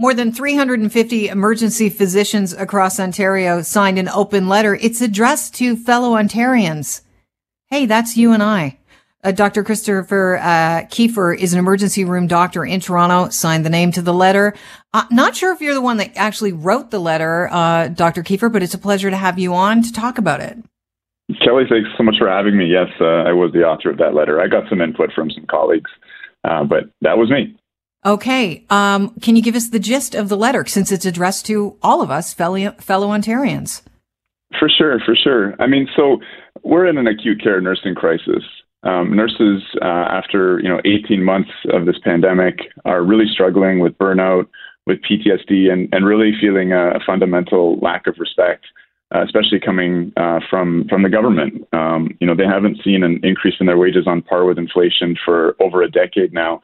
More than 350 emergency physicians across Ontario signed an open letter. It's addressed to fellow Ontarians. Hey, that's you and I. Uh, Dr. Christopher uh, Kiefer is an emergency room doctor in Toronto, signed the name to the letter. Uh, not sure if you're the one that actually wrote the letter, uh, Dr. Kiefer, but it's a pleasure to have you on to talk about it. Kelly, thanks so much for having me. Yes, uh, I was the author of that letter. I got some input from some colleagues, uh, but that was me. Okay. Um, can you give us the gist of the letter since it's addressed to all of us, fellow, fellow Ontarians? For sure, for sure. I mean, so we're in an acute care nursing crisis. Um, nurses, uh, after you know 18 months of this pandemic, are really struggling with burnout, with PTSD, and, and really feeling a, fundamental lack of respect, uh, especially coming uh, from from the government. Um, you know, they haven't seen an increase in their wages on par with inflation for over a decade now.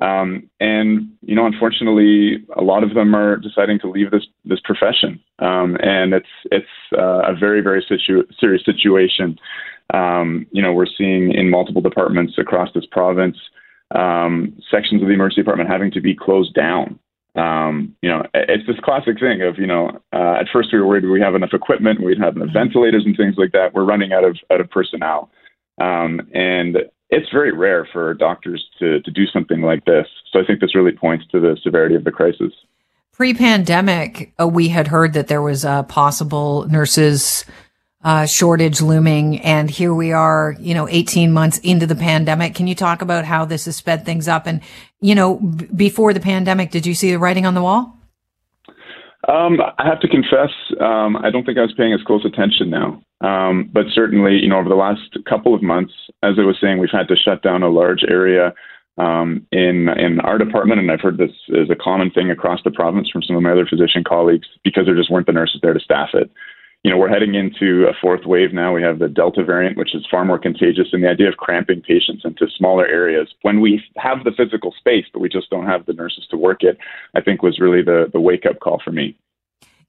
Um, and you know, unfortunately, a lot of them are deciding to leave this this profession, um, and it's it's uh, a very very situ- serious situation. Um, you know, we're seeing in multiple departments across this province um, sections of the emergency department having to be closed down. Um, you know, it's this classic thing of you know, uh, at first we were worried we have enough equipment, we'd have enough ventilators and things like that. We're running out of out of personnel, um, and it's very rare for doctors to, to do something like this. So I think this really points to the severity of the crisis. Pre pandemic, uh, we had heard that there was a possible nurses uh, shortage looming. And here we are, you know, 18 months into the pandemic. Can you talk about how this has sped things up? And, you know, b- before the pandemic, did you see the writing on the wall? Um, I have to confess, um, I don't think I was paying as close attention now. Um, but certainly, you know, over the last couple of months, as I was saying, we've had to shut down a large area um, in in our department, and I've heard this is a common thing across the province from some of my other physician colleagues because there just weren't the nurses there to staff it. You know, we're heading into a fourth wave now. We have the Delta variant, which is far more contagious, and the idea of cramping patients into smaller areas when we have the physical space, but we just don't have the nurses to work it, I think was really the the wake up call for me.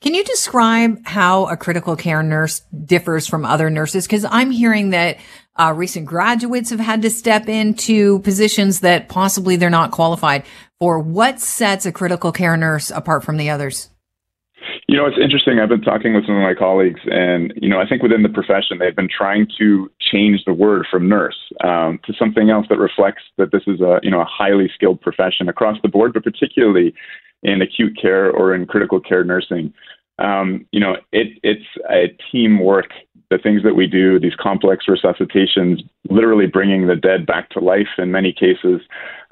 Can you describe how a critical care nurse differs from other nurses? Because I'm hearing that uh, recent graduates have had to step into positions that possibly they're not qualified for. What sets a critical care nurse apart from the others? You know, it's interesting. I've been talking with some of my colleagues, and you know, I think within the profession they've been trying to change the word from nurse um, to something else that reflects that this is a you know a highly skilled profession across the board, but particularly in acute care or in critical care nursing. Um, you know, it, it's a teamwork. The things that we do, these complex resuscitations, literally bringing the dead back to life in many cases.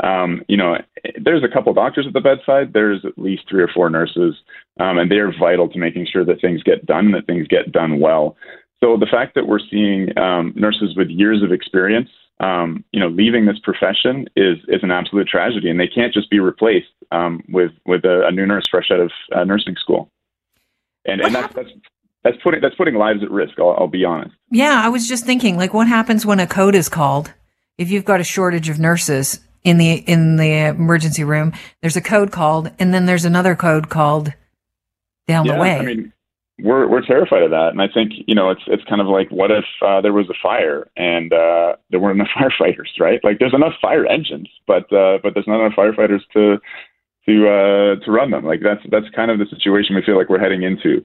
Um, you know, there's a couple doctors at the bedside. There's at least three or four nurses, um, and they are vital to making sure that things get done that things get done well. So the fact that we're seeing um, nurses with years of experience um, you know, leaving this profession is is an absolute tragedy, and they can't just be replaced um, with with a, a, new nurse fresh out of uh, nursing school. And and that's, that's that's putting that's putting lives at risk. I'll, I'll be honest. Yeah, I was just thinking, like, what happens when a code is called? If you've got a shortage of nurses in the in the emergency room, there's a code called, and then there's another code called down yeah, the way. I mean, we're we're terrified of that, and I think you know it's it's kind of like what if uh, there was a fire and uh, there weren't enough firefighters, right? Like there's enough fire engines, but uh, but there's not enough firefighters to to uh, to run them. Like that's that's kind of the situation we feel like we're heading into.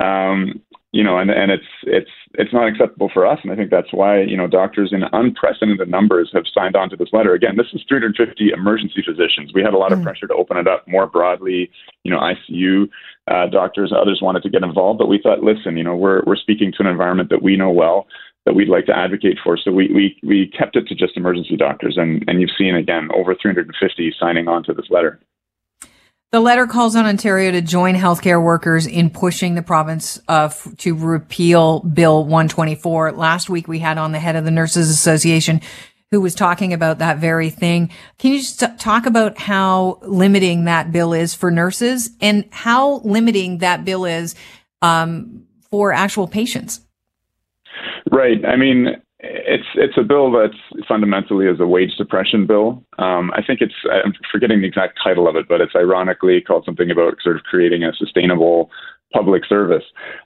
Um, you know, and and it's it's it's not acceptable for us, and I think that's why you know doctors in unprecedented numbers have signed on to this letter. Again, this is 350 emergency physicians. We had a lot mm. of pressure to open it up more broadly. You know, ICU uh, doctors, others wanted to get involved, but we thought, listen, you know, we're we're speaking to an environment that we know well that we'd like to advocate for. So we we we kept it to just emergency doctors, and and you've seen again over 350 signing on to this letter. The letter calls on Ontario to join healthcare workers in pushing the province uh, f- to repeal Bill 124. Last week we had on the head of the Nurses Association who was talking about that very thing. Can you just talk about how limiting that bill is for nurses and how limiting that bill is um, for actual patients? Right. I mean, it's it's a bill that fundamentally is a wage suppression bill. Um, I think it's I'm forgetting the exact title of it, but it's ironically called something about sort of creating a sustainable public service.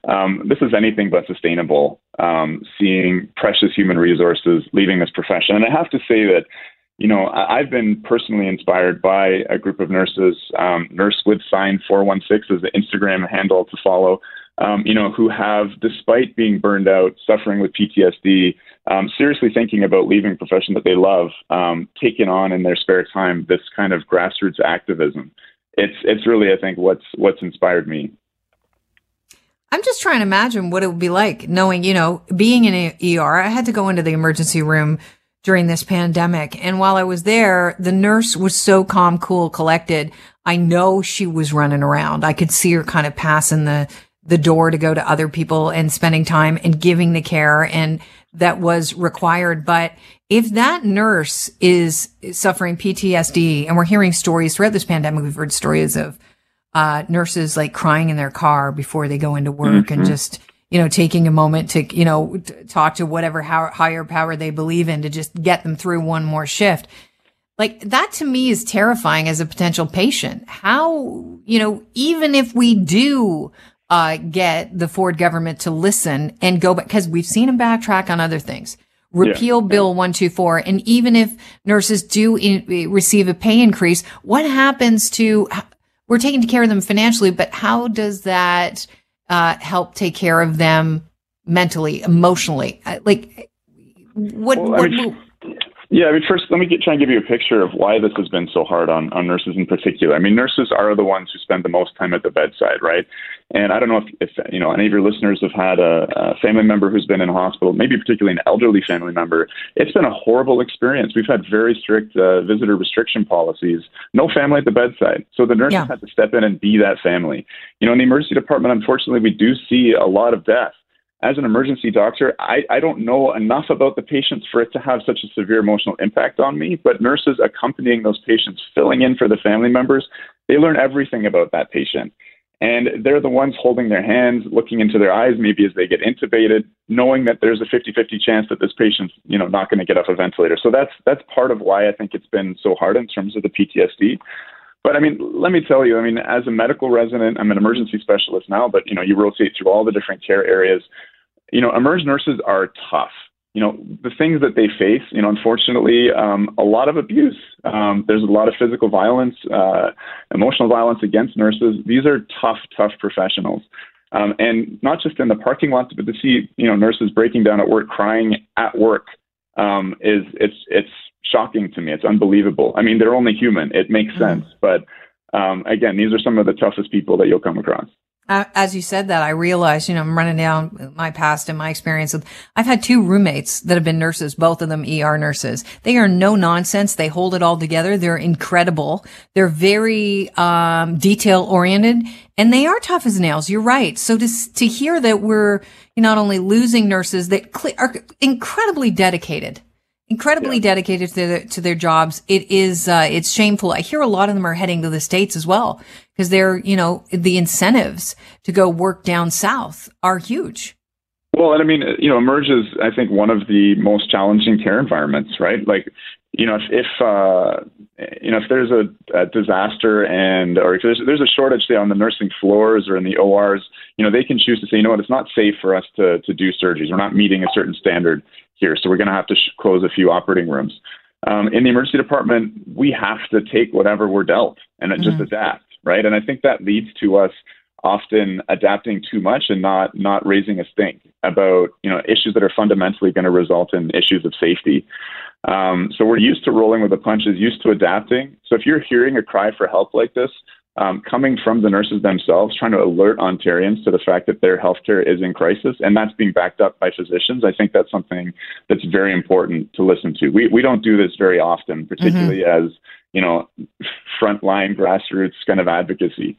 Um, this is anything but sustainable. Um, seeing precious human resources leaving this profession, and I have to say that you know, I, have been personally inspired by a group of nurses. Um, Nurse with sign 416 is the Instagram handle to follow. Um, you know, who have, despite being burned out, suffering with PTSD, um, seriously thinking about leaving a profession that they love, um, taking on in their spare time this kind of grassroots activism. It's it's really, I think, what's what's inspired me. I'm just trying to imagine what it would be like knowing, you know, being in ER. I had to go into the emergency room during this pandemic. And while I was there, the nurse was so calm, cool, collected. I know she was running around. I could see her kind of passing the, the door to go to other people and spending time and giving the care and that was required. But if that nurse is suffering PTSD and we're hearing stories throughout this pandemic, we've heard stories of, uh, nurses like crying in their car before they go into work mm-hmm. and just, you know, taking a moment to, you know, talk to whatever higher power they believe in to just get them through one more shift. Like that to me is terrifying as a potential patient. How, you know, even if we do, uh, get the Ford government to listen and go back, cause we've seen them backtrack on other things. Repeal yeah. Bill 124. And even if nurses do in, receive a pay increase, what happens to, we're taking care of them financially, but how does that, uh, help take care of them mentally, emotionally? Uh, like, what? Well, what I mean, yeah, I mean, first, let me get, try and give you a picture of why this has been so hard on, on nurses in particular. I mean, nurses are the ones who spend the most time at the bedside, right? And I don't know if, if you know any of your listeners have had a, a family member who's been in hospital, maybe particularly an elderly family member. It's been a horrible experience. We've had very strict uh, visitor restriction policies, no family at the bedside. So the nurses yeah. had to step in and be that family. You know, in the emergency department, unfortunately, we do see a lot of death as an emergency doctor, I, I don't know enough about the patients for it to have such a severe emotional impact on me. But nurses accompanying those patients, filling in for the family members, they learn everything about that patient. And they're the ones holding their hands, looking into their eyes, maybe as they get intubated, knowing that there's a 50-50 chance that this patient's, you know, not going to get off a ventilator. So that's that's part of why I think it's been so hard in terms of the PTSD. But I mean, let me tell you, I mean, as a medical resident, I'm an emergency specialist now, but you know, you rotate through all the different care areas. You know, emerge nurses are tough. You know, the things that they face, you know, unfortunately, um, a lot of abuse. Um, there's a lot of physical violence, uh, emotional violence against nurses. These are tough, tough professionals. Um, and not just in the parking lots, but to see, you know, nurses breaking down at work, crying at work, um, is it's it's shocking to me. It's unbelievable. I mean, they're only human. It makes mm-hmm. sense. But um, again, these are some of the toughest people that you'll come across. Uh, as you said that, I realized, you know, I'm running down my past and my experience with, I've had two roommates that have been nurses, both of them ER nurses. They are no nonsense. They hold it all together. They're incredible. They're very, um, detail oriented and they are tough as nails. You're right. So to, to hear that we're not only losing nurses that are incredibly dedicated incredibly yeah. dedicated to their, to their jobs. It is, uh, it's shameful. I hear a lot of them are heading to the States as well because they're, you know, the incentives to go work down south are huge. Well, and I mean, you know, Emerge is, I think, one of the most challenging care environments, right? Like, you know, if, if uh, you know, if there's a, a disaster and, or if there's, there's a shortage, say, on the nursing floors or in the ORs, you know, they can choose to say, you know what, it's not safe for us to, to do surgeries. We're not meeting a certain standard here, so we're going to have to sh- close a few operating rooms. Um, in the emergency department, we have to take whatever we're dealt and mm-hmm. just adapt, right? And I think that leads to us often adapting too much and not not raising a stink about you know issues that are fundamentally going to result in issues of safety. Um, so we're used to rolling with the punches, used to adapting. So if you're hearing a cry for help like this, um, coming from the nurses themselves, trying to alert Ontarians to the fact that their healthcare is in crisis, and that's being backed up by physicians. I think that's something that's very important to listen to. We we don't do this very often, particularly mm-hmm. as you know, frontline grassroots kind of advocacy.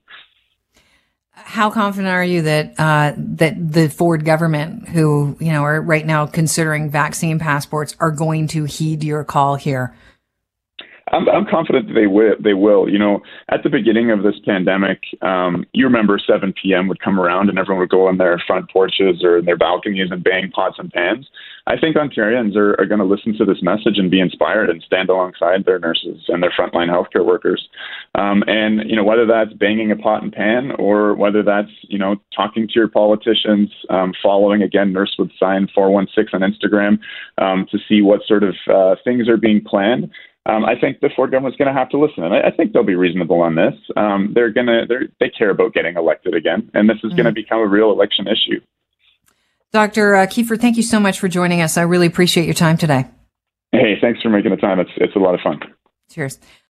How confident are you that uh, that the Ford government, who you know are right now considering vaccine passports, are going to heed your call here? I'm, I'm confident they will. They will. You know, at the beginning of this pandemic, um, you remember 7 p.m. would come around and everyone would go on their front porches or in their balconies and bang pots and pans. I think Ontarians are, are going to listen to this message and be inspired and stand alongside their nurses and their frontline healthcare workers. Um, and you know, whether that's banging a pot and pan or whether that's you know talking to your politicians, um, following again Nurse with Sign 416 on Instagram um, to see what sort of uh, things are being planned. Um, I think the Ford government's going to have to listen, and I, I, think they'll be reasonable on this. Um, they're going to they care about getting elected again, and this is mm-hmm. going to become a real election issue. Dr. Uh, Kiefer, thank you so much for joining us. I really appreciate your time today. Hey, thanks for making the time. It's it's a lot of fun. Cheers.